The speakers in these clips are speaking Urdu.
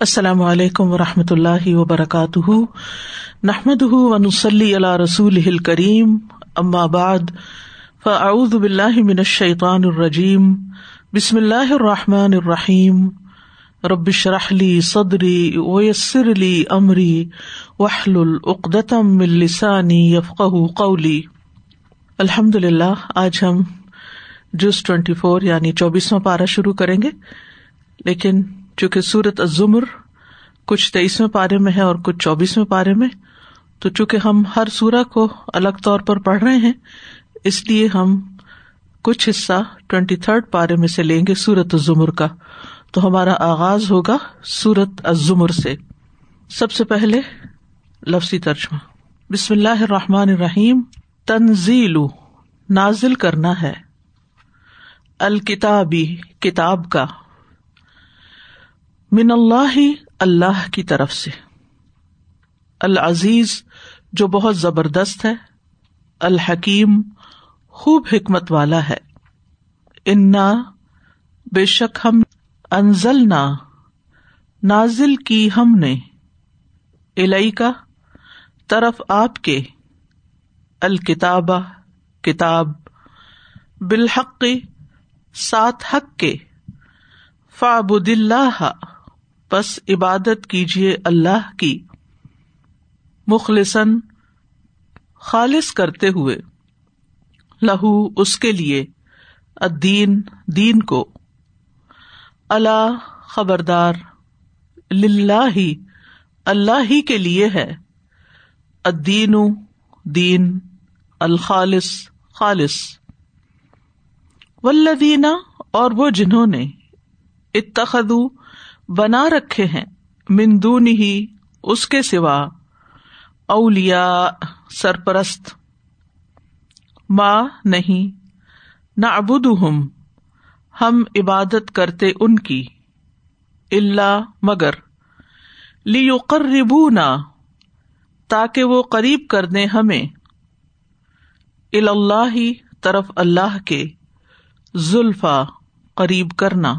السلام علیکم و رحمۃ اللہ وبرکاتہ۔ نحمد ونسلی علیہ رسول کریم بعد، فاعوذ باللہ من الشیطان الرجیم۔ بسم اللہ الرحمٰن الرحیم۔ ربش رحلی صدری ویسر علی عمری وحل العقدم السانی یفق قولی۔ الحمد للہ آج ہم جس ٹوینٹی فور یعنی چوبیسواں پارہ شروع کریں گے، لیکن چونکہ سورت ازمر کچھ تیئیسویں پارے میں ہے اور کچھ چوبیسویں پارے میں، تو چونکہ ہم ہر سورہ کو الگ طور پر پڑھ رہے ہیں، اس لیے ہم کچھ حصہ ٹوینٹی تھرڈ پارے میں سے لیں گے سورت الزمر کا۔ تو ہمارا آغاز ہوگا سورت ازمر سے۔ سب سے پہلے لفظی ترجمہ۔ بسم اللہ الرحمٰن الرحیم۔ تنزیل، نازل کرنا ہے۔ الکتابی، کتاب کا۔ من اللہ اللہ کی طرف سے۔ العزیز جو بہت زبردست ہے، الحکیم خوب حکمت والا ہے۔ انا، بے شک ہم انزل نا نازل کی ہم نے۔ الئی کا طرف آپ کے۔ الکتاب کتاب۔ بالحق سات حق کے۔ فعبد اللہ بس عبادت کیجیے اللہ کی۔ مخلصن خالص کرتے ہوئے۔ لہو اس کے لیے۔ ادین دین کو۔ اللہ خبردار۔ ہی اللہ ہی کے لیے ہے۔ ادین دین۔ الخالص، خالص۔ ولدینہ اور وہ جنہوں نے اتخذو بنا رکھے ہیں۔ مندون ہی اس کے سوا۔ اولیا سرپرست۔ ماں نہیں نہ ابود ہم عبادت کرتے ان کی۔ اللہ مگر۔ لیقربونا نہ تاکہ وہ قریب کر دیں ہمیں۔ اللہ، طرف اللہ کے۔ زلفا، قریب کرنا۔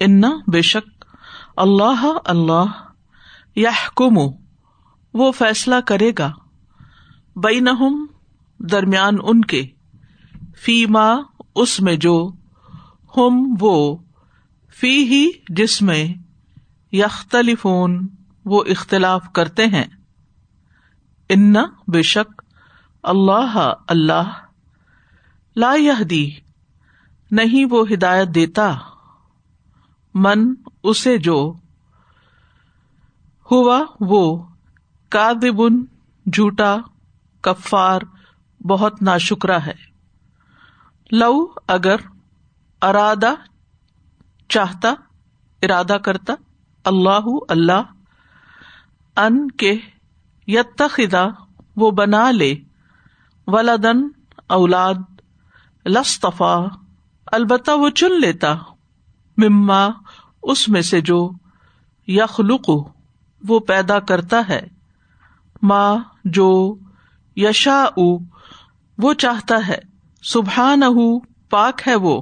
ان بے شک اللہ اللہ یا وہ فیصلہ کرے گا بین درمیان ان کے فی ماں اس میں جو ہم وہ فی ہی جس میں یختلفون، وہ اختلاف کرتے ہیں۔ ان بے شک اللہ اللہ لا دی نہیں وہ ہدایت دیتا۔ من اسے جو ہوا وہ کادبن جھوٹا، کفار، بہت نا شکرا ہے۔ لو اگر ارادہ چاہتا، ارادہ کرتا، اللہ اللہ، ان کے یتخذا وہ بنا لے ولادن اولاد لصطفا البتہ وہ چن لیتا۔ مما، اس میں سے جو یخلق، وہ پیدا کرتا ہے۔ ماں جو یشا وہ چاہتا ہے۔ سبحان پاک ہے وہ۔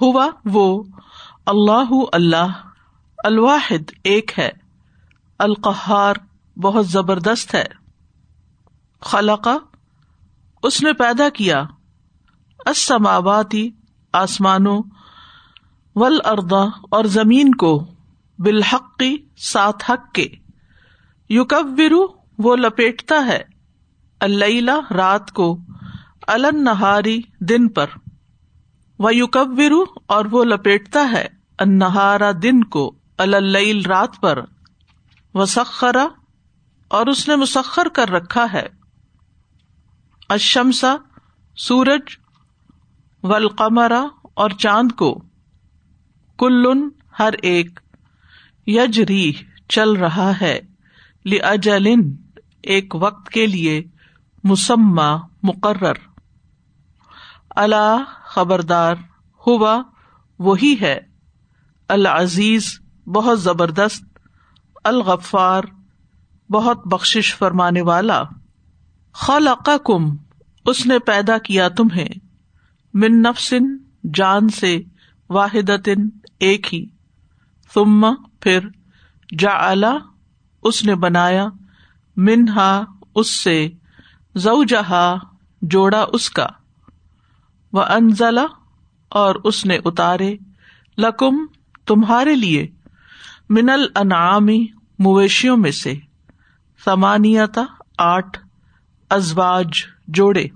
ہوا، وہ۔ اللہ اللہ۔ الواحد، ایک ہے۔ القہار، بہت زبردست ہے۔ خلقہ اس نے پیدا کیا۔ اسماواتی آسمانوں۔ ول اردا اور زمین کو بالحقی سات حق کے۔ یوکبرو وہ لپیٹتا ہے اللہ رات کو النہاری دن پر۔ و یوکبرو اور وہ لپیٹتا ہے انہارا دن کو اللیل رات پر۔ و سخرا اور اس نے مسخر کر رکھا ہے۔ اشمسا سورج ولقمرا اور چاند کو۔ کلن ہر ایک یجری چل رہا ہے اجلن ایک وقت کے لیے مسمہ مقرر۔ اللہ خبردار ہوا وہی ہے۔ العزیز بہت زبردست، الغفار بہت بخش فرمانے والا۔ خلق کم اس نے پیدا کیا تمہیں۔ من نفسن، جان سے۔ واحد ایک ہی۔ تم پھر جا اس نے بنایا، منہا، اس سے زو جہا جوڑا اس کا۔ وہ انزلہ اور اس نے اتارے، لکم، تمہارے لیے منل انعامی مویشیوں میں سے۔ سمانیتا آٹھ، ازواج، جوڑے۔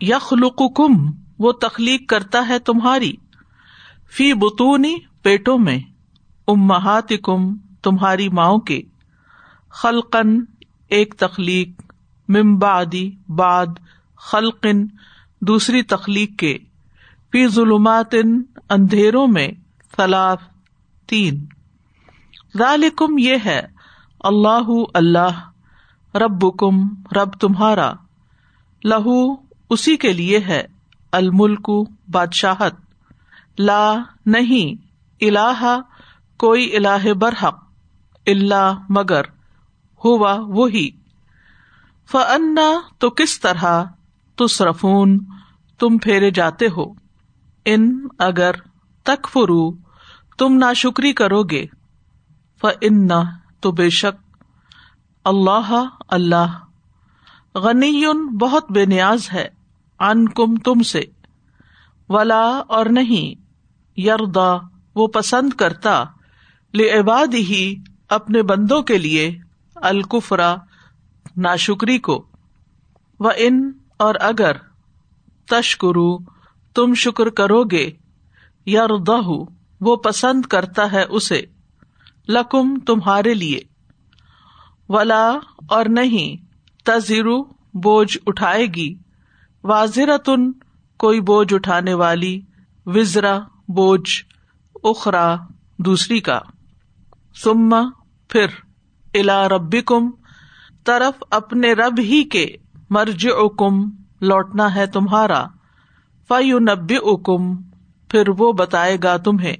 یخلقکم، وہ تخلیق کرتا ہے تمہاری۔ فی بتونی پیٹوں میں امہات کم تمہاری ماؤں کے۔ خلقن ایک تخلیق ممبادی باد خلقن دوسری تخلیق کے۔ فی ظلمات اندھیروں میں سلاف تین۔ ذالکم یہ ہے، اللہ اللہ رب کم رب تمہارا۔ لہو، اسی کے لیے ہے، الملک، بادشاہت۔ لا نہیں، الہ، کوئی الہ برحق اللہ مگر، ہوا وہی۔ فنا تو کس طرح؟ تصرفون، تم پھیرے جاتے ہو۔ ان، اگر تک فرو تم نا شکری کرو گے۔ ان تو بے شک، اللہ اللہ۔ غنی بہت بے نیاز ہے ان کم تم سے۔ ولا، اور نہیں۔ یردا، وہ پسند کرتا لباد ہی اپنے بندوں کے لیے الکفرا ناشکری کو۔ و ان اور اگر، تشکرو، تم شکر کرو گے۔ یردا وہ پسند کرتا ہے اسے۔ لکم، تمہارے لیے۔ ولا، اور نہیں، تزرو، بوجھ اٹھائے گی۔ واضح تن کوئی بوجھ اٹھانے والی۔ وزرا بوجھ اخرا دوسری کا۔ سما پھر الا ربی کم طرف اپنے رب ہی کے مرج کم لوٹنا ہے تمہارا۔ فیو نبی اکم پھر وہ بتائے گا تمہیں۔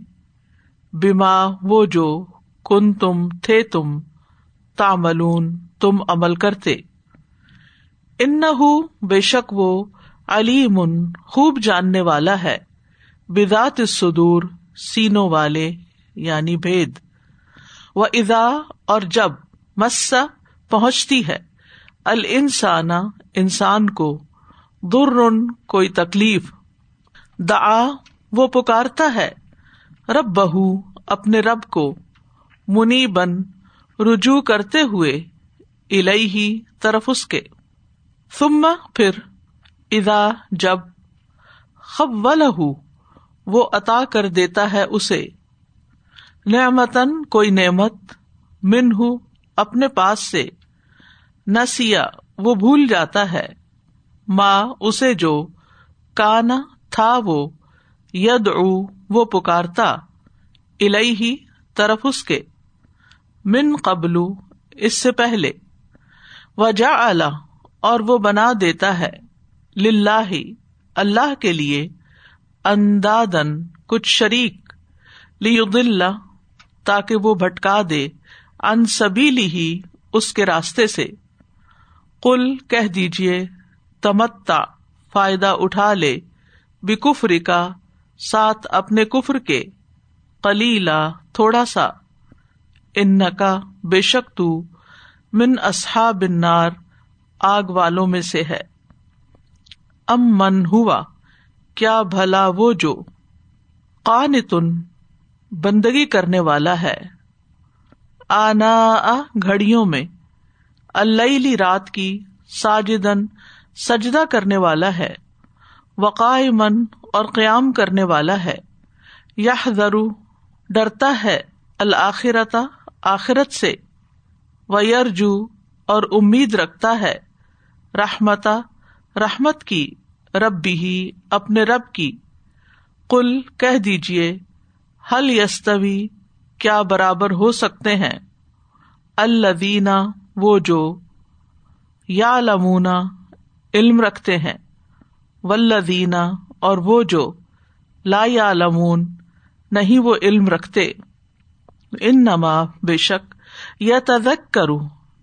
بیما وہ جو کن تم تھے تم تاملون تم عمل کرتے۔ ان بے شک وہ علیم، خوب جاننے والا ہے۔ بدات سدور سینو والے یعنی بھید۔ و ادا اور جب مسا پہنچتی ہے۔ ال انسان کو۔ در کوئی تکلیف۔ دا وہ پکارتا ہے۔ رب بہو اپنے رب کو۔ منی بن رجوع کرتے ہوئے۔ الہی ہی طرف اس کے۔ ثم، پھر ادا جب۔ خب وہ عطا کر دیتا ہے اسے۔ نعمتن کوئی نعمت من ہوں اپنے پاس سے۔ نسیا وہ بھول جاتا ہے۔ ماں اسے جو کانا تھا وہ ید وہ پکارتا۔ الہی طرف اس کے۔ من قبل اس سے پہلے۔ وجا اور وہ بنا دیتا ہے۔ اللہ کے لیے۔ اندادن کچھ شریک تاکہ وہ بھٹکا دے ان سبیلی ہی اس کے راستے سے۔ کل کہہ دیجیے تمتا فائدہ اٹھا لے بکفری کا ساتھ اپنے کفر کے کلیلا تھوڑا سا۔ ان کا بے شک تو من اصحا بن نار آگ والوں میں سے ہے۔ ام من ہوا۔ کیا بھلا وہ جو قان تن بندگی کرنے والا ہے۔ آنا گھڑیوں میں اللہ رات کی ساجدن سجدہ کرنے والا ہے۔ وقائے من اور قیام کرنے والا ہے۔ یا ضرو ڈرتا ہے الآخرتا آخرت سے۔ ویرجو اور امید رکھتا ہے رحمتا رحمت کی۔ رب ہی اپنے رب کی۔ کل کہہ دیجیے حل یستوی، کیا برابر ہو سکتے ہیں؟ الدینہ وہ جو یا لمونا علم رکھتے ہیں۔ ولدینہ اور وہ جو لا یا لمون نہیں وہ علم رکھتے۔ ان نما بے شک یا تدک کرو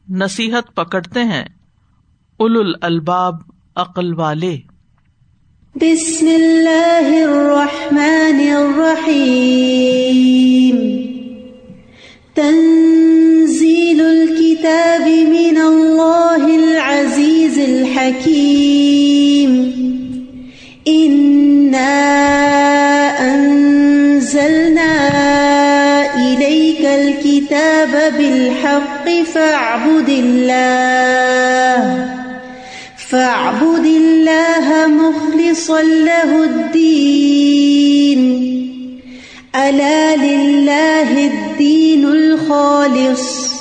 نصیحت پکڑتے ہیں۔ اول الباب عقل والے۔ بسم اللہ الرحمن الرحیم تنزيل الكتاب من الله العزيز الحكيم. إنا أنزلنا إليك الكتاب بالحق فاعبد الله. له الدين. ألا لله الدين الخالص.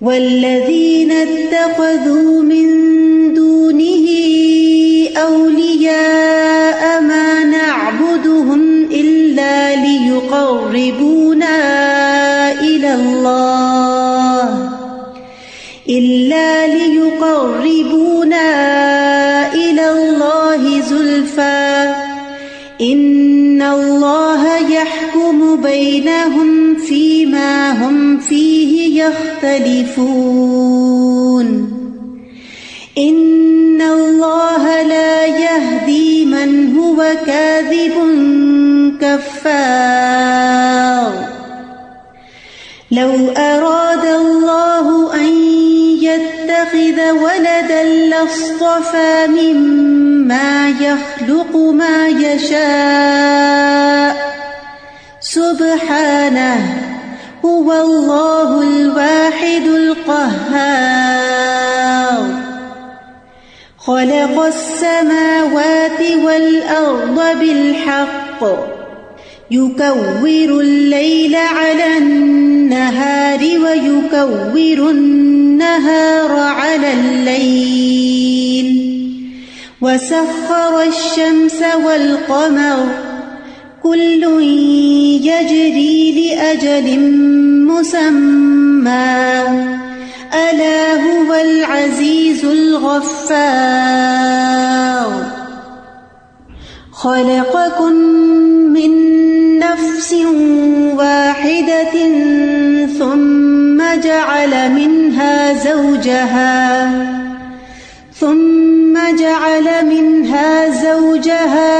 والذين اتخذوا من فيما هم فيه يختلفون إن الله لا يهدي من هو كاذب كفار لو أراد الله أن يتخذ ولدا لاصطفى مما يخلق ما يشاء سبحانه هو الله الواحد القهار. خلق السماوات والأرض بالحق. يكور الليل على النهار ويكور النهار على الليل. وسخر الشمس والقمر كل يجري لأجل مسمى. ألا هو العزيز الغفار. خلقكم من نفس واحدة ثم جعل منها زوجها. ثم جعل منها زوجها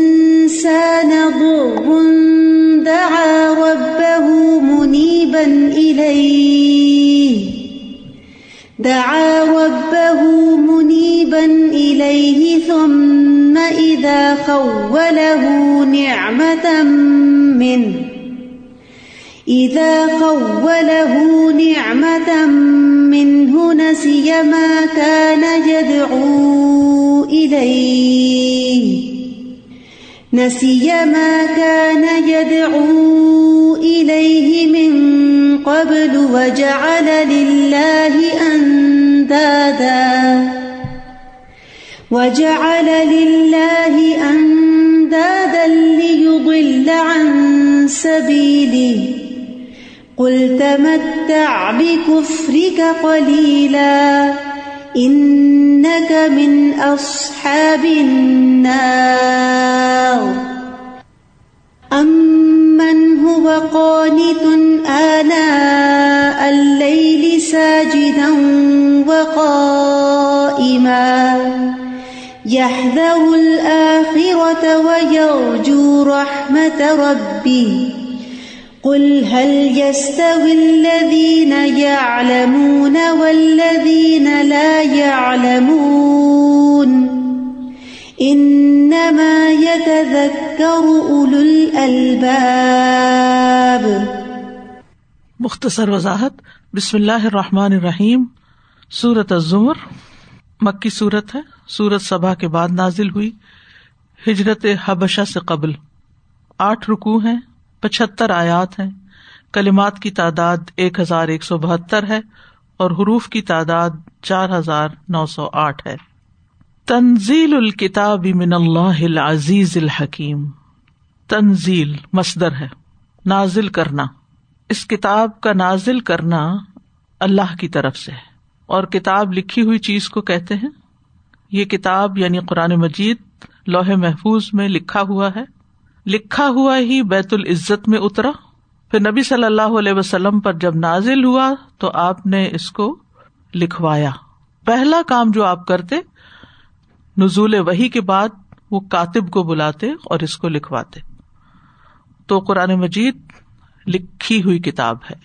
ضر دعا ربه منيبا إليه. دعا ربه منيبا إليه، ثم إذا خوله نعمة منه. إذا خوله نعمة منه، نسي ما كان يدعو إليه. نسي ما كان يدعو إليه من قبل وجعل لله أندادا وجعل لله أندادا ليضل عن سبيله قل تمتع بكفرك قليلا إنك من أصحاب النار. أمن هو قانت آناء الليل ساجدا وقائما. يحذر الآخرة ويرجو رحمة ربه. قل هل يستوي الذين يعلمون والذين لا يعلمون انما يتذكر اولو الالباب مختصر وضاحت. بسم اللہ الرحمٰن الرحیم. سورت الزمر. مکی صورت ہے. سورت سبا کے بعد نازل ہوئی. ہجرت حبشہ سے قبل. آٹھ رکو ہیں. پچہتر آیات ہیں۔ کلمات کی تعداد ایک ہزار ایک سو بہتر ہے اور حروف کی تعداد چار ہزار نو سو آٹھ ہے۔ تنزیل الکتاب من اللہ العزیز الحکیم۔ تنزیل مصدر ہے۔ نازل کرنا۔ اس کتاب کا نازل کرنا اللہ کی طرف سے ہے۔ اور کتاب لکھی ہوئی چیز کو کہتے ہیں۔ یہ کتاب یعنی قرآن مجید لوہے محفوظ میں لکھا ہوا ہے۔ لکھا ہوا ہی بیت العزت میں اترا۔ پھر نبی صلی اللہ علیہ وسلم پر جب نازل ہوا تو آپ نے اس کو لکھوایا۔ پہلا کام جو آپ کرتے، نزول وہی کے بعد وہ کاتب کو بلاتے اور اس کو لکھواتے۔ تو قرآن مجید لکھی ہوئی کتاب ہے۔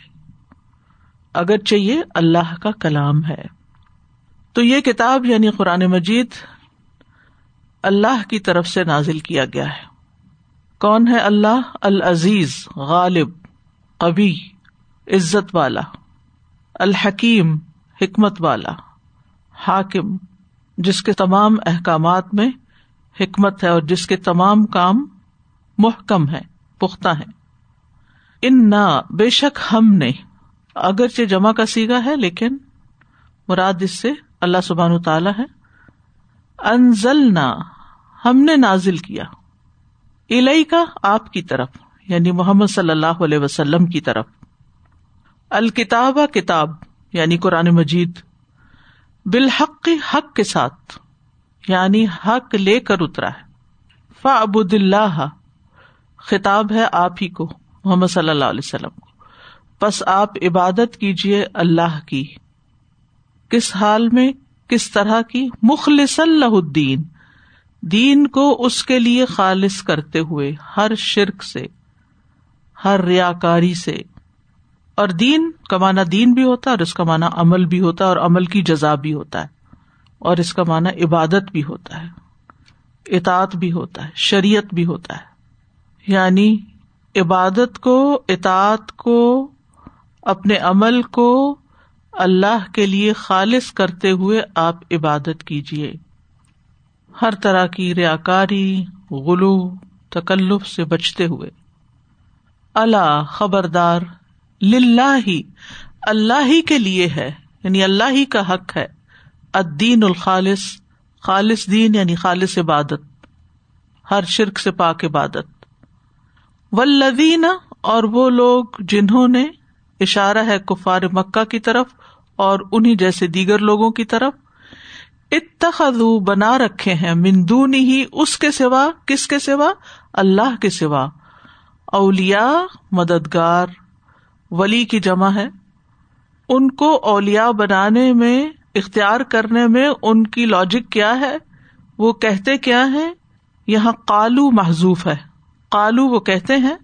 اگر چاہیے اللہ کا کلام ہے۔ تو یہ کتاب یعنی قرآن مجید اللہ کی طرف سے نازل کیا گیا ہے۔ کون ہے اللہ؟ العزیز، غالب ابھی عزت والا، الحکیم، حکمت والا، حاکم، جس کے تمام احکامات میں حکمت ہے اور جس کے تمام کام محکم ہے پختہ ہے ان نہ بے شک ہم نے، اگرچہ جمع کا سیگا ہے، لیکن مراد اس سے اللہ سبحان تعالی ہے۔ انزل نہ ہم نے نازل کیا۔ الئی کا آپ کی طرف یعنی محمد صلی اللہ علیہ وسلم کی طرف۔ الکتاب کتاب یعنی قرآن مجید، بالحق، حق کے ساتھ یعنی حق لے کر اترا ہے۔ فا ابود اللہ، خطاب ہے آپ ہی کو، محمد صلی اللہ علیہ وسلم کو۔ بس آپ عبادت کیجیے اللہ کی۔ کس حال میں، کس طرح کی؟ مخلص اللہ الدین۔ دین کو اس کے لیے خالص کرتے ہوئے ہر شرک سے، ہر ریا کاری سے۔ اور دین کا مانا دین بھی ہوتا ہے اور اس کا مانا عمل بھی ہوتا ہے اور عمل کی جزا بھی ہوتا ہے۔ اور اس کا مانا عبادت بھی ہوتا ہے اطاط بھی ہوتا ہے، شریعت بھی ہوتا ہے۔ یعنی عبادت کو اطاط کو، اپنے عمل کو اللہ کے لیے خالص کرتے ہوئے آپ عبادت کیجیے ہر طرح کی ریا کاری غلو، تکلف سے بچتے ہوئے۔ اللہ خبردار ہی اللہ ہی کے لیے ہے یعنی اللہ ہی کا حق ہے۔ ادین الخالص، خالص دین یعنی خالص عبادت۔ ہر شرک سے پاک عبادت۔ ولدین اور وہ لوگ جنہوں نے اشارہ ہے کفار مکہ کی طرف اور انہیں جیسے دیگر لوگوں کی طرف۔ اتخذو بنا رکھے ہیں مندونی ہی، اس کے سوا، کس کے سوا؟ اللہ کے سوا۔ اولیا مددگار، ولی کی جمع ہے۔ ان کو اولیا بنانے میں، اختیار کرنے میں ان کی لاجک کیا ہے؟ وہ کہتے کیا ہے یہاں کالو محضوف ہے۔ کالو وہ کہتے ہیں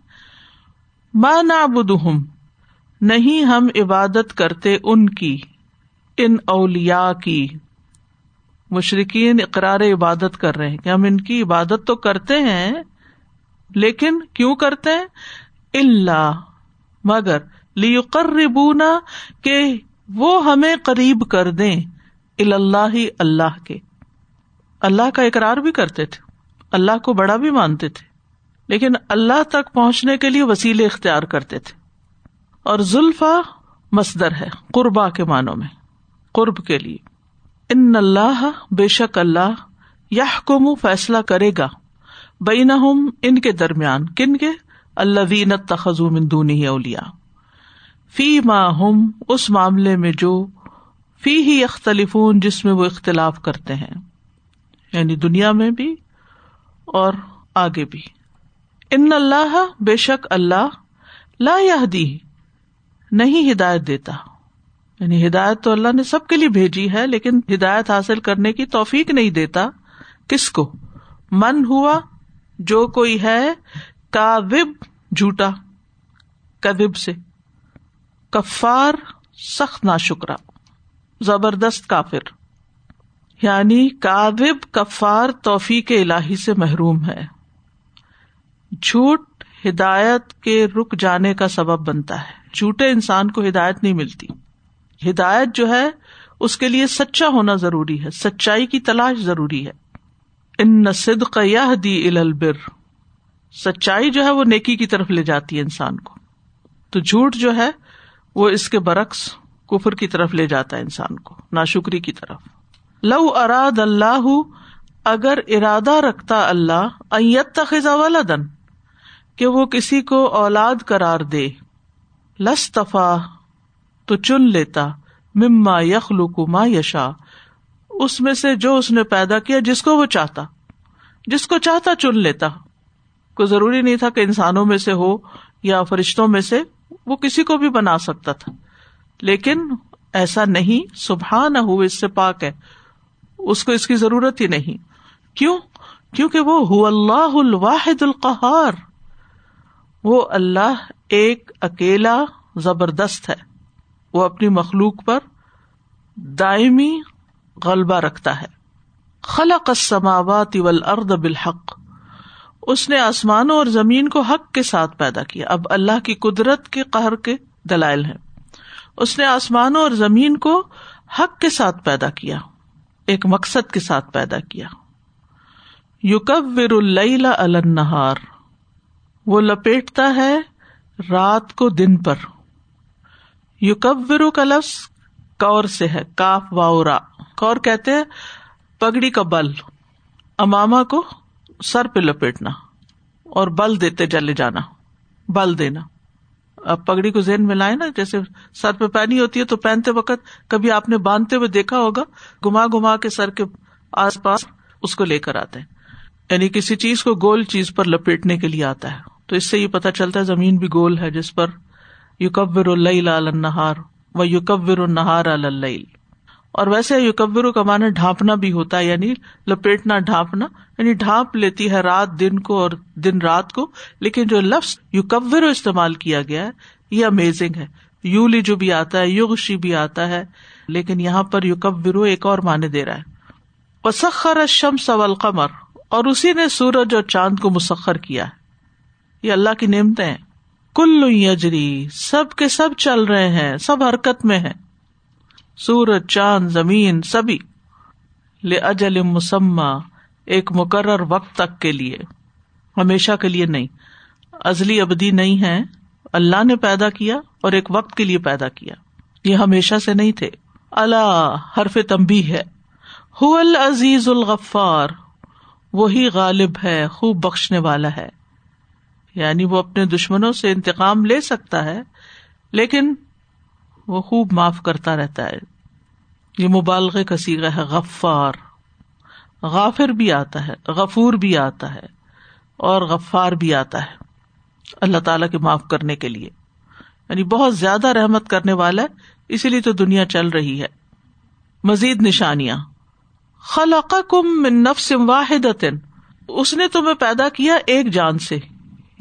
ماں نابدہم نہیں ہم عبادت کرتے ان کی، ان اولیا کی۔ مشرقین اقرار عبادت کر رہے ہیں کہ ہم ان کی عبادت تو کرتے ہیں، لیکن کیوں کرتے ہیں؟ اللہ مگر، لیقربونا، کہ وہ ہمیں قریب کر دیں اللہ اللہ کے۔ اللہ کا اقرار بھی کرتے تھے، اللہ کو بڑا بھی مانتے تھے، لیکن اللہ تک پہنچنے کے لیے وسیلے اختیار کرتے تھے۔ اور زلفا مصدر ہے قربا کے معنوں میں، قرب کے لیے۔ ان اللہ بے شک اللہ یا فیصلہ کرے گا بین ان کے درمیان کن کے اللہ وینت تخذ مندونی اولیا فی ماں ہم اس معاملے میں جو فی ہی اختلف جس میں وہ اختلاف کرتے ہیں یعنی دنیا میں بھی اور آگے بھی ان اللہ بے شک اللہ لا دی نہیں ہدایت دیتا یعنی ہدایت تو اللہ نے سب کے لیے بھیجی ہے، لیکن ہدایت حاصل کرنے کی توفیق نہیں دیتا۔ کس کو؟ من ہوا، جو کوئی ہے کا جھوٹا۔ کدب سے۔ کفار، سخت نا شکرا زبردست کافر۔ یعنی کاوب کفار توفیق الہی سے محروم ہے۔ جھوٹ ہدایت کے رک جانے کا سبب بنتا ہے۔ جھوٹے انسان کو ہدایت نہیں ملتی۔ ہدایت جو ہے، اس کے لیے سچا ہونا ضروری ہے، سچائی کی تلاش ضروری ہے۔ ان نصد قیاح دی البر۔ سچائی جو ہے، وہ نیکی کی طرف لے جاتی ہے انسان کو۔ تو جھوٹ جو ہے، وہ اس کے برعکس کفر کی طرف لے جاتا ہے انسان کو، ناشکری کی طرف۔ لو اراد اللہ، اگر ارادہ رکھتا اللہ خزا ولدن کہ وہ کسی کو اولاد کرار دے۔ لستفا تو چن لیتا، مما یخلو ما یشا اس میں سے جو اس نے پیدا کیا جس کو وہ چاہتا، جس کو چاہتا چن لیتا۔ کوئی ضروری نہیں تھا کہ انسانوں میں سے ہو یا فرشتوں میں سے، وہ کسی کو بھی بنا سکتا تھا۔ لیکن ایسا نہیں سبحا نہ ہو اس سے پاک ہے۔ اس کو اس کی ضرورت ہی نہیں۔ کیوں؟ کیونکہ وہ ہو اللہ الواحد القہار۔ وہ اللہ ایک اکیلا زبردست ہے۔ وہ اپنی مخلوق پر دائمی غلبہ رکھتا ہے۔ خلق السماوات والارض بالحق۔ اس نے آسمانوں اور زمین کو حق کے ساتھ پیدا کیا۔ اب اللہ کی قدرت کے قہر کے دلائل ہیں۔ اس نے آسمانوں اور زمین کو حق کے ساتھ پیدا کیا۔ ایک مقصد کے ساتھ پیدا کیا۔ یوکب ور النہار۔ وہ لپیٹتا ہے رات کو دن پر۔ یوکب کا لفظ کور سے ہے، کاف واورا کور کہتے ہیں پگڑی کا بل اماما کو سر پہ لپیٹنا اور بل دیتے چلے جانا، بل دینا۔ اب پگڑی کو ذہن میں لائے نا، جیسے سر پہ پہنی ہوتی ہے تو پہنتے وقت کبھی آپ نے باندھتے ہوئے دیکھا ہوگا گما گما کے سر کے آس پاس اس کو لے کر آتے ہیں۔ یعنی کسی چیز کو گول چیز پر لپیٹنے کے لیے آتا ہے۔ تو اس سے یہ پتا چلتا ہے زمین بھی گول ہے جس پر یوکبر النہار و یوکبر النہار اللیل۔ اور ویسے یوکبر کا معنی ڈھانپنا بھی ہوتا ہے یعنی لپیٹنا، ڈھانپنا یعنی ڈھانپ لیتی ہے رات دن کو اور دن رات کو۔ لیکن جو لفظ یوکبر استعمال کیا گیا ہے، یہ امیزنگ ہے۔ یولی جو بھی آتا ہے یوگشی بھی آتا ہے، لیکن یہاں پر یوکبر ایک اور معنی دے رہا ہے۔ وسخر شم سول قمر اور اسی نے سورج اور چاند کو مسخر کیا ہے۔ یہ اللہ کی نعمتیں ہیں۔ کل یجری، سب کے سب چل رہے ہیں، سب حرکت میں ہے سورج، چاند، زمین، سبھی۔ لے اجل مسمہ ایک مقرر وقت تک کے لیے۔ ہمیشہ کے لیے نہیں۔ ازلی ابدی نہیں ہے اللہ نے پیدا کیا اور ایک وقت کے لیے پیدا کیا۔ یہ ہمیشہ سے نہیں تھے۔ اللہ حرف تمبی ہے۔ عزیز الغفار۔ وہی غالب ہے، خوب بخشنے والا ہے۔ یعنی وہ اپنے دشمنوں سے انتقام لے سکتا ہے، لیکن وہ خوب معاف کرتا رہتا ہے۔ یہ مبالغ کا سیگا ہے، غفار۔ غافر بھی آتا ہے، غفور بھی آتا ہے اور غفار بھی آتا ہے۔ اللہ تعالی کے معاف کرنے کے لیے۔ یعنی بہت زیادہ رحمت کرنے والا ہے، اسی لیے تو دنیا چل رہی ہے۔ مزید نشانیاں۔ خلق کم نفس واحد اس نے تمہیں پیدا کیا ایک جان سے۔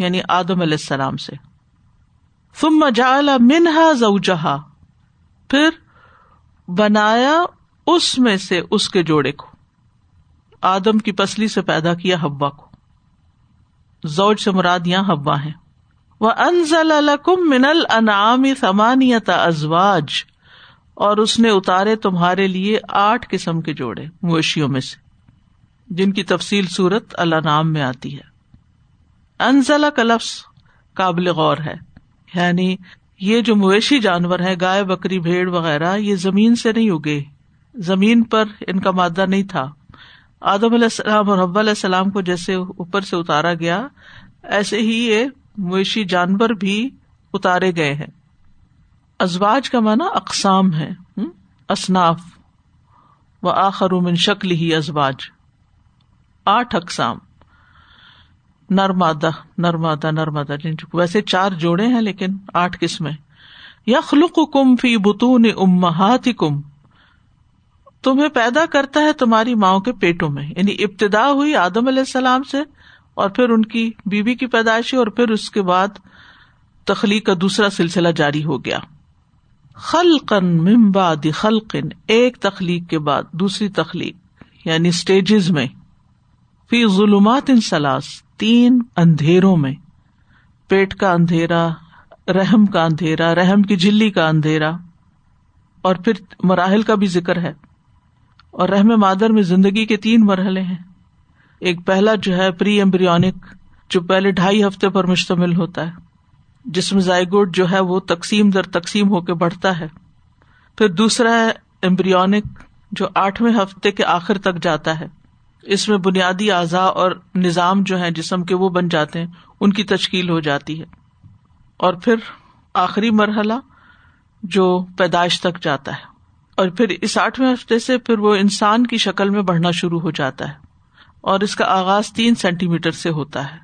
یعنی آدم علیہ السلام سے۔ ثم جعل منہا زوجہا۔ پھر بنایا اس میں سے اس کے جوڑے کو۔ آدم کی پسلی سے پیدا کیا ہبا کو۔ زوج سے مراد یہاں ہبا ہے وہ انزل الکم من الانعام ثمانیت ازواج اور اس نے اتارے تمہارے لیے آٹھ قسم کے جوڑے مویشیوں میں سے۔ جن کی تفصیل صورت اللہ نام میں آتی ہے۔ انزلہ کا لفظ قابل غور ہے۔ یعنی یہ جو مویشی جانور ہے گائے، بکری، بھیڑ وغیرہ، یہ زمین سے نہیں اگے۔ زمین پر ان کا مادہ نہیں تھا۔ آدم علیہ السلام اور حب علیہ السلام کو جیسے اوپر سے اتارا گیا، ایسے ہی یہ مویشی جانور بھی اتارے گئے ہیں۔ ازواج کا مانا اقسام ہے اصناف۔ و آخر من شکل ہی ازواج۔ آٹھ اقسام۔ نرمادہ نرمادہ نرمادہ جن ویسے چار جوڑے ہیں لیکن آٹھ قسمیں۔ یخلق کم فی بتون امہات کم تمہیں پیدا کرتا ہے تمہاری ماؤں کے پیٹوں میں یعنی ابتدا ہوئی آدم علیہ السلام سے اور پھر ان کی بیوی کی پیدائشی اور پھر اس کے بعد تخلیق کا دوسرا سلسلہ جاری ہو گیا۔ خلقن ممباد خلقن ایک تخلیق کے بعد، دوسری تخلیق یعنی اسٹیجز میں۔ فی ظلمات ان سلاس تین اندھیروں میں، پیٹ کا اندھیرا، رحم کا اندھیرا، رحم کی جلی کا اندھیرا، اور پھر مراحل کا بھی ذکر ہے۔ اور رحم مادر میں زندگی کے تین مرحلے ہیں۔ ایک پہلا جو ہے پری ایمبریونک، جو پہلے ڈھائی ہفتے پر مشتمل ہوتا ہے۔ جس میں زائگوڈ جو ہے وہ تقسیم در تقسیم ہو کے بڑھتا ہے۔ پھر دوسرا ہے ایمبریونک، جو آٹھویں ہفتے کے آخر تک جاتا ہے۔ اس میں بنیادی اعضاء اور نظام جو ہے جسم کے وہ بن جاتے ہیں، ان کی تشکیل ہو جاتی ہے۔ اور پھر آخری مرحلہ جو پیدائش تک جاتا ہے۔ اور پھر اس آٹھویں ہفتے سے پھر وہ انسان کی شکل میں بڑھنا شروع ہو جاتا ہے۔ اور اس کا آغاز تین سینٹی میٹر سے ہوتا ہے۔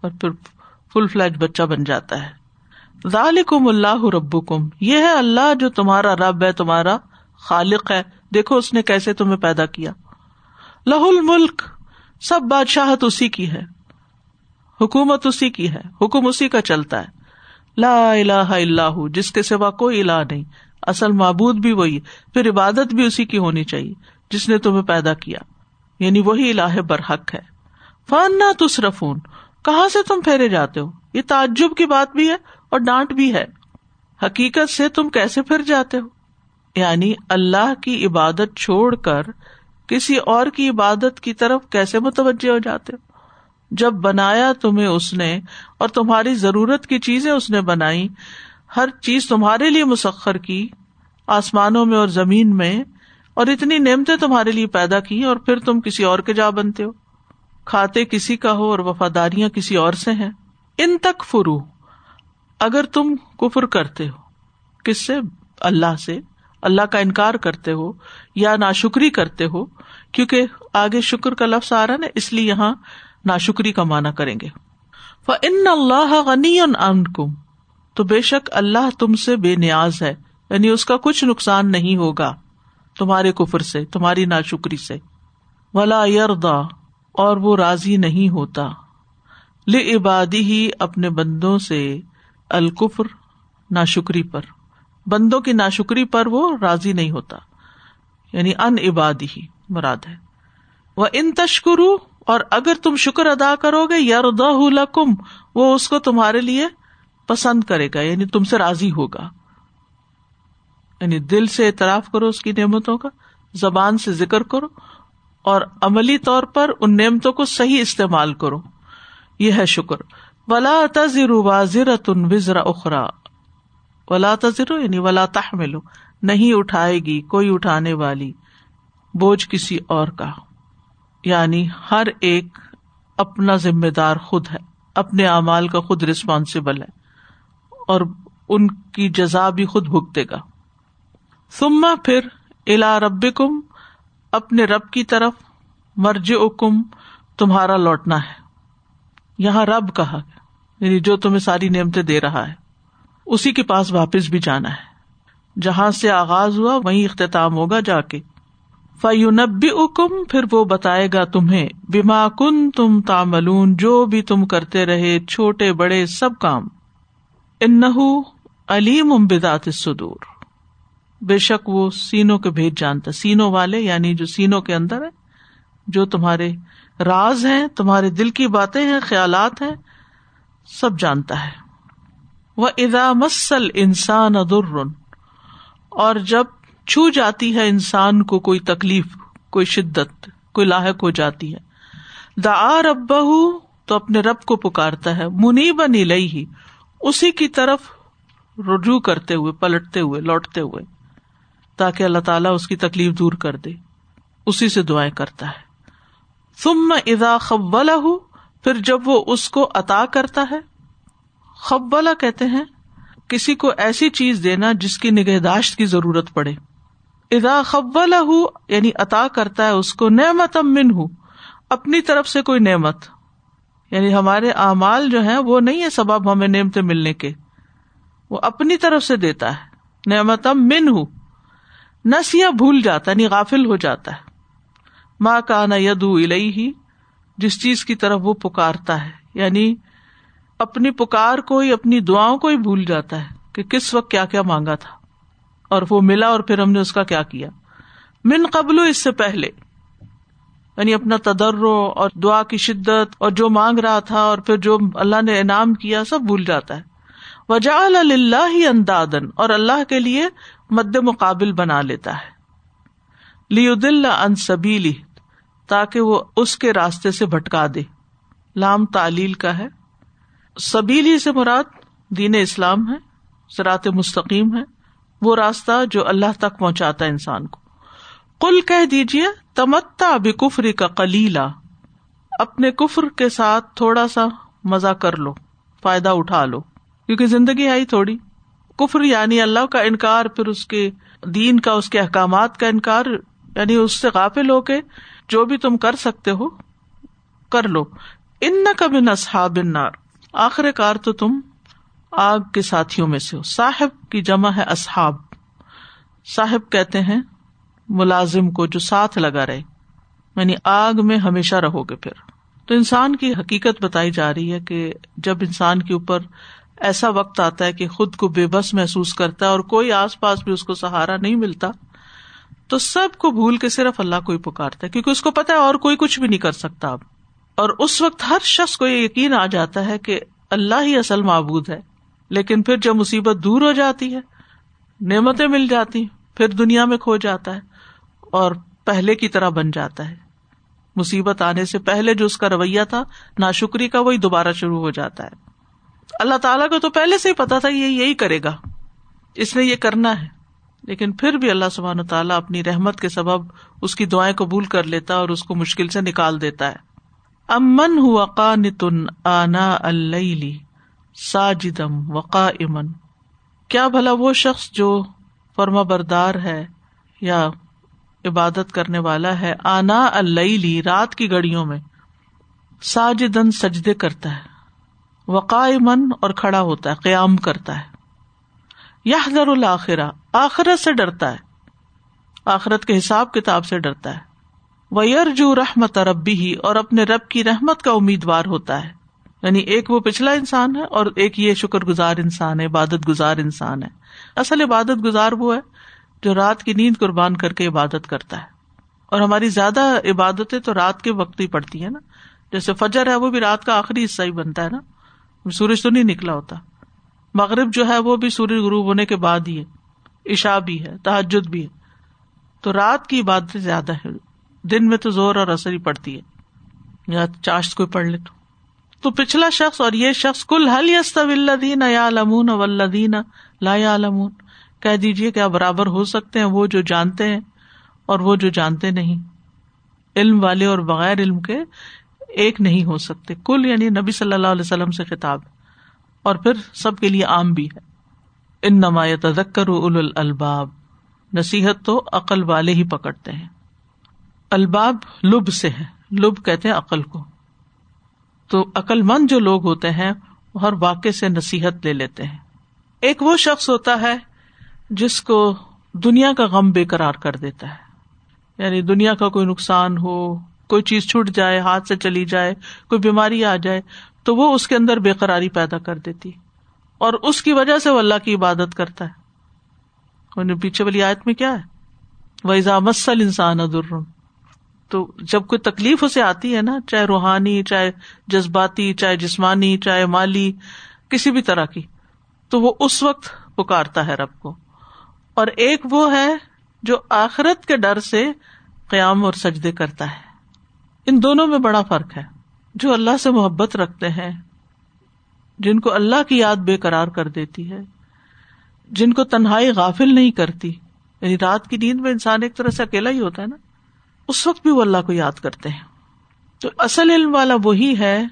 اور پھر فل فلیج بچہ بن جاتا ہے۔ ذالکم اللہ رب کم یہ ہے اللہ جو تمہارا رب ہے، تمہارا خالق ہے۔ دیکھو اس نے کیسے تمہیں پیدا کیا۔ لہ الملک، سب بادشاہت اسی کی ہے۔ حکومت اسی کی ہے، حکم اسی کا چلتا ہے۔ لا الہ الا ہو، جس کے سوا کوئی الہ نہیں۔ اصل معبود بھی وہی، پھر عبادت بھی اسی کی ہونی چاہیے، جس نے تمہیں پیدا کیا۔ یعنی وہی الہ برحق ہے۔ فن نہ تصرفون کہاں سے تم پھیرے جاتے ہو؟ یہ تعجب کی بات بھی ہے اور ڈانٹ بھی ہے۔ حقیقت سے تم کیسے پھر جاتے ہو؟ یعنی اللہ کی عبادت چھوڑ کر کسی اور کی عبادت کی طرف کیسے متوجہ ہو جاتے ہو؟ جب بنایا تمہیں اس نے اور تمہاری ضرورت کی چیزیں اس نے بنائی، ہر چیز تمہارے لیے مسخر کی، آسمانوں میں اور زمین میں، اور اتنی نعمتیں تمہارے لیے پیدا کی اور پھر تم کسی اور کے جا بنتے ہو۔ کھاتے کسی کا ہو اور وفاداریاں کسی اور سے ہیں۔ ان تک فرو، اگر تم کفر کرتے ہو، کس سے؟ اللہ سے۔ اللہ کا انکار کرتے ہو یا نا شکری کرتے ہو، کیونکہ آگے شکر کا لفظ آ رہا نا، اس لیے یہاں ناشکری کا مانا کریں گے۔ ان اللہ غنی کم تو بے شک اللہ تم سے بے نیاز ہے یعنی اس کا کچھ نقصان نہیں ہوگا تمہارے کفر سے، تمہاری نا شکری سے۔ ولا یردا اور وہ راضی نہیں ہوتا۔ عبادی ہی اپنے بندوں سے الکفر نا شکری پر۔ بندوں کی ناشکری پر وہ راضی نہیں ہوتا۔ یعنی ان عبادی ہی مراد ہے۔ وہ ان تشکرو، اور اگر تم شکر ادا کرو گے یاردا لکم، وہ اس کو تمہارے لیے پسند کرے گا یعنی تم سے راضی ہوگا۔ یعنی دل سے اعتراف کرو اس کی نعمتوں کا، زبان سے ذکر کرو، اور عملی طور پر ان نعمتوں کو صحیح استعمال کرو۔ یہ ہے شکر۔ ولا تذر واضر تن وزرا اخرا ولا تذر یعنی ولا تحمل نہیں اٹھائے گی کوئی اٹھانے والی، بوجھ کسی اور کا۔ یعنی ہر ایک اپنا ذمہ دار خود ہے، اپنے اعمال کا خود ریسپانسبل ہے، اور ان کی جزا بھی خود بھگتے گا۔ سما پھر الا رب کم اپنے رب کی طرف مرج کم تمہارا لوٹنا ہے۔ یہاں رب کہا یعنی جو تمہیں ساری نعمتیں دے رہا ہے۔ اسی کے پاس واپس بھی جانا ہے۔ جہاں سے آغاز ہوا، وہیں اختتام ہوگا جا کے۔ فیونبی اکم پھر وہ بتائے گا تمہیں بیما کن تم تاملون جو بھی تم کرتے رہے، چھوٹے، بڑے، سب کام۔ ان علیم امبدات سدور بے شک وہ سینوں کے بھیج جانتا سینوں والے یعنی جو سینوں کے اندر ہے جو تمہارے راز ہیں، تمہارے دل کی باتیں ہیں، خیالات ہیں، سب جانتا ہے۔ وہ ادا مسل انسان ادر اور جب چھو جاتی ہے انسان کو کوئی تکلیف، کوئی شدت، کوئی لاحق ہو جاتی ہے۔ دا رب تو اپنے رب کو پکارتا ہے۔ منی بنی لئی ہی اسی کی طرف رجوع کرتے ہوئے، پلٹتے ہوئے، لوٹتے ہوئے۔ تاکہ اللہ تعالیٰ اس کی تکلیف دور کر دے۔ اسی سے دعائیں کرتا ہے۔ تم ادا خبلا ہوں پھر جب وہ اس کو عطا کرتا ہے خبلا کہتے ہیں، کسی کو ایسی چیز دینا جس کی نگہداشت کی ضرورت پڑے۔ ادا خبلا ہوں یعنی عطا کرتا ہے اس کو نعمت امن ہوں اپنی طرف سے کوئی نعمت۔ یعنی ہمارے اعمال جو ہیں، وہ نہیں ہے سبب ہمیں نعمتیں ملنے کے۔ وہ اپنی طرف سے دیتا ہے نعمت من ہوں نسیا بھول جاتا ہے یعنی غافل ہو جاتا ہے۔ ماں کا نا یدو الئی ہی جس چیز کی طرف وہ پکارتا ہے یعنی اپنی پکار کو ہی، اپنی دعاؤں کو ہی بھول جاتا ہے کہ کس وقت کیا کیا مانگا تھا۔ اور وہ ملا اور پھر ہم نے اس کا کیا کیا۔ من قبل اس سے پہلے یعنی اپنا تدرو اور دعا کی شدت اور جو مانگ رہا تھا اور پھر جو اللہ نے انعام کیا، سب بھول جاتا ہے۔ وجا اللہ اندادن اور اللہ کے لیے مد مقابل بنا لیتا ہے۔ لیدل ان سبیلی تاکہ وہ اس کے راستے سے بھٹکا دے۔ لام تعلیل کا ہے۔ سبیلی سے مراد دین اسلام ہے سرات مستقیم ہے، وہ راستہ جو اللہ تک پہنچاتا ہے انسان کو۔ کل کہہ دیجیے تمتا بھی کفری کا کلیلا اپنے کفر کے ساتھ تھوڑا سا مزہ کر لو، فائدہ اٹھا لو۔ کیونکہ زندگی آئی تھوڑی۔ کفر یعنی اللہ کا انکار، پھر اس کے دین کا، اس کے احکامات کا انکار یعنی اس سے غافل ہو کے جو بھی تم کر سکتے ہو، کر لو۔ ان کا بھی نسا بنار آخر کار تو تم آگ کے ساتھیوں میں سے ہو۔ صاحب کی جمع ہے اصحاب۔ صاحب کہتے ہیں، ملازم کو جو ساتھ لگا رہے۔ یعنی آگ میں ہمیشہ رہو گے پھر۔ تو انسان کی حقیقت بتائی جا رہی ہے کہ جب انسان کے اوپر ایسا وقت آتا ہے کہ خود کو بے بس محسوس کرتا ہے اور کوئی آس پاس بھی اس کو سہارا نہیں ملتا، تو سب کو بھول کے صرف اللہ کو ہی پکارتا ہے، کیونکہ اس کو پتا ہے اور کوئی کچھ بھی نہیں کر سکتا۔ اب اور اس وقت ہر شخص کو یہ یقین آ جاتا ہے کہ اللہ ہی اصل معبود ہے۔ لیکن پھر جب مصیبت دور ہو جاتی ہے، نعمتیں مل جاتی پھر دنیا میں کھو جاتا ہے اور پہلے کی طرح بن جاتا ہے۔ مصیبت آنے سے پہلے جو اس کا رویہ تھا نا شکری کا، وہی دوبارہ شروع ہو جاتا ہے۔ اللہ تعالیٰ کو تو پہلے سے ہی پتا تھا یہ یہی کرے گا۔ اس نے یہ کرنا ہے۔ لیکن پھر بھی اللہ سبحان و تعالیٰ اپنی رحمت کے سبب اس کی دعائیں قبول کر لیتا اور اس کو مشکل سے نکال دیتا ہے۔ امن ہوا قانتن آنا اللہ ساجدم وقا امن کیا بھلا وہ شخص جو فرما بردار ہے یا عبادت کرنے والا ہے، آنا اللہ رات کی گڑیوں میں۔ ساجدن سجدے کرتا ہے وقا من اور کھڑا ہوتا ہے، قیام کرتا ہے۔ یہ در الآخرا آخرت سے ڈرتا ہے۔ آخرت کے حساب کتاب سے ڈرتا ہے۔ ویر جو رحمت ربی ہی اور اپنے رب کی رحمت کا امیدوار ہوتا ہے۔ یعنی ایک وہ پچھلا انسان ہے اور ایک یہ شکر گزار انسان ہے، عبادت گزار انسان ہے۔ اصل عبادت گزار وہ ہے جو رات کی نیند قربان کر کے عبادت کرتا ہے۔ اور ہماری زیادہ عبادتیں تو رات کے وقت ہی پڑتی ہے نا۔ جیسے فجر ہے وہ بھی رات کا آخری حصہ ہی بنتا ہے نا۔ سورج تو نہیں نکلا ہوتا۔ مغرب جو ہے وہ بھی سورج غروب ہونے کے بعد ہی ہے۔ عشا بھی ہے تحجد بھی ہے۔ تو رات کی عبادت زیادہ ہے دن میں تو زور اور اثر ہی پڑتی ہے۔ یا چاشت کوئی پڑھ لے تو۔ تو پچھلا شخص اور یہ شخص کل حل یس ولدین یا لمون ولدین لا یا لمون کہہ دیجیے کیا برابر ہو سکتے ہیں، وہ جو جانتے ہیں اور وہ جو جانتے نہیں۔ علم والے اور بغیر علم کے ایک نہیں ہو سکتے۔ کل یعنی نبی صلی اللہ علیہ وسلم سے خطاب۔ اور پھر سب کے لیے عام بھی ہے۔ ان نما تذکر اول الباب نصیحت تو عقل والے ہی پکڑتے ہیں۔ الباب لب سے ہے لب کہتے ہیں عقل کو۔ تو عقل مند جو لوگ ہوتے ہیں وہ ہر واقع سے نصیحت لے لیتے ہیں۔ ایک وہ شخص ہوتا ہے جس کو دنیا کا غم بے قرار کر دیتا ہے۔ یعنی دنیا کا کوئی نقصان ہو، کوئی چیز چھوٹ جائے، ہاتھ سے چلی جائے، کوئی بیماری آ جائے، تو وہ اس کے اندر بے قراری پیدا کر دیتی۔ اور اس کی وجہ سے وہ اللہ کی عبادت کرتا ہے۔ پیچھے والی آیت میں کیا ہے؟ ویزا مسل انسان ادر تو جب کوئی تکلیف اسے آتی ہے نا، چاہے روحانی، چاہے جذباتی، چاہے جسمانی، چاہے مالی، کسی بھی طرح کی، تو وہ اس وقت پکارتا ہے رب کو۔ اور ایک وہ ہے جو آخرت کے ڈر سے قیام اور سجدے کرتا ہے۔ ان دونوں میں بڑا فرق ہے۔ جو اللہ سے محبت رکھتے ہیں، جن کو اللہ کی یاد بے قرار کر دیتی ہے، جن کو تنہائی غافل نہیں کرتی یعنی رات کی نیند میں انسان ایک طرح سے اکیلا ہی ہوتا ہے نا۔ اس وقت بھی وہ اللہ کو یاد کرتے ہیں۔ تو اصل علم والا وہی ہے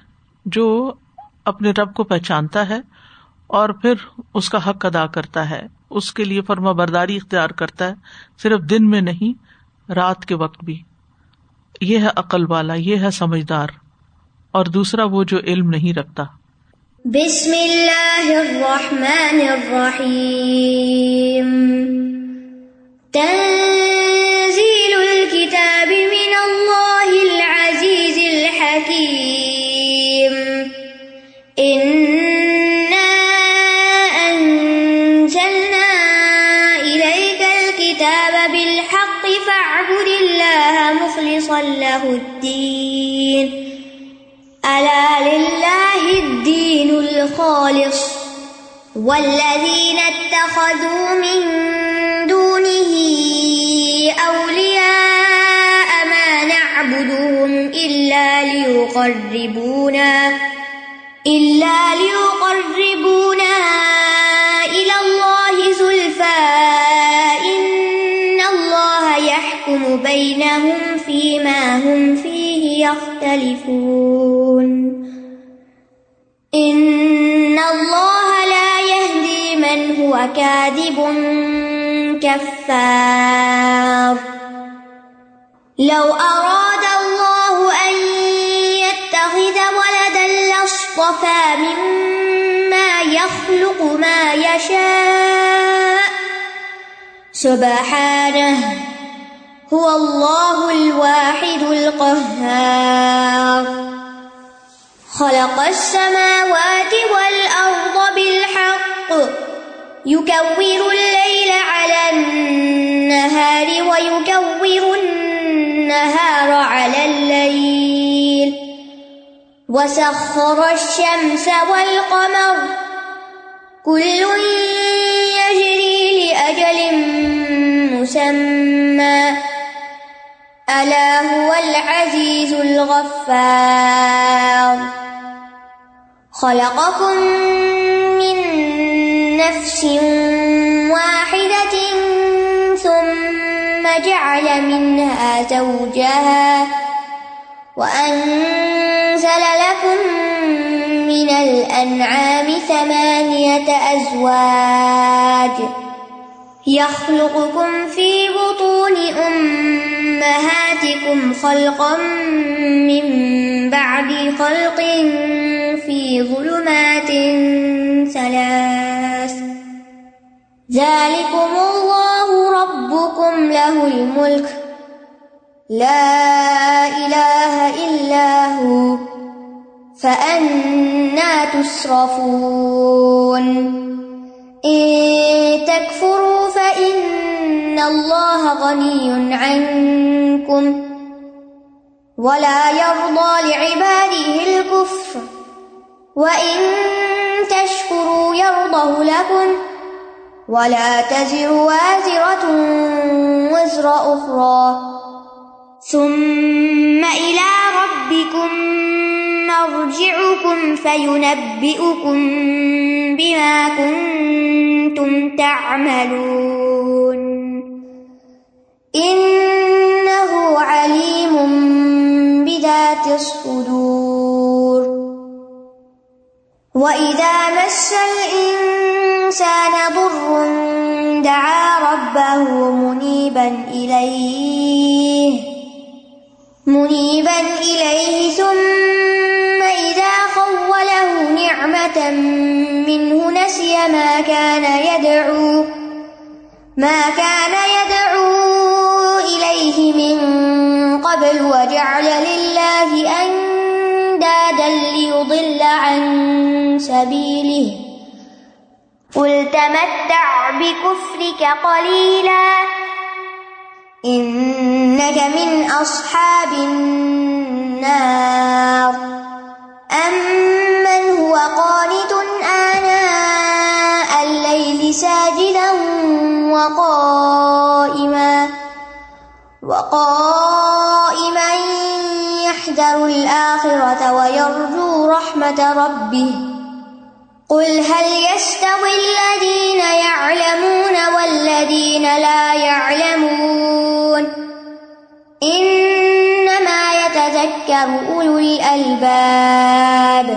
جو اپنے رب کو پہچانتا ہے اور پھر اس کا حق ادا کرتا ہے۔ اس کے لیے فرما برداری اختیار کرتا ہے، صرف دن میں نہیں، رات کے وقت بھی۔ یہ ہے عقل والا، یہ ہے سمجھدار۔ اور دوسرا وہ جو علم نہیں رکھتا۔ بسم الله الرحمن الرحيم تنزيل له الدين ألا لله الدين الخالص والذين اتخذوا من دونه أولياء ما نعبدهم إلا ليقربونا إلا ليقربونا بينهم فيما هم فيه يختلفون إن الله لا يهدي من هو كاذب كفار لو أراد الله أن يتخذ ولدا لاصطفى مما يخلق ما يشاء سبحانه هو الله الواحد القهار. خلق السماوات والأرض بالحق. يكور الليل على النهار ويكور النهار على الليل. وسخر الشمس والقمر. كل يجري لأجل مسمى. ألا هو العزيز الغفار. خلقكم من نفس واحدة ثم جعل منها زوجها وأنزل لكم من الأنعام ثمانية أزواج. يخلقكم في بطون أمهاتكم خلقا من بعد خلق في ظلمات ثلاث. ذلكم الله ربكم له الملك. لا إله إلا هو. فأنا تصرفون إن تكفروا فإن الله غني عنكم ولا يرضى لعباده الكفر وإن تشكروا يرضه لكم ولا تزر وازرة وزر أخرى ثم إلى ربكم مرجعكم فينبئكم بما كنتم تعملون. إنه عليم بذات الصدور. وإذا مس الإنسان ضر دعا ربه منيبا إليه منيبا إليه ثم منه نسي ما كان يدعو، ما كان يدعو إليه من قبل وجعل لله أندادا ليضل عن سبيله. قل تمتع بكفرك قليلا، إنك من أصحاب النار. أمن هو قانت آناء الليل ساجدا وقائما وقائما يحذر الآخرة ويرجو رحمة ربه قل هل يستوي الذين يعلمون والذين لا يعلمون إنما يتذكر أولو الألباب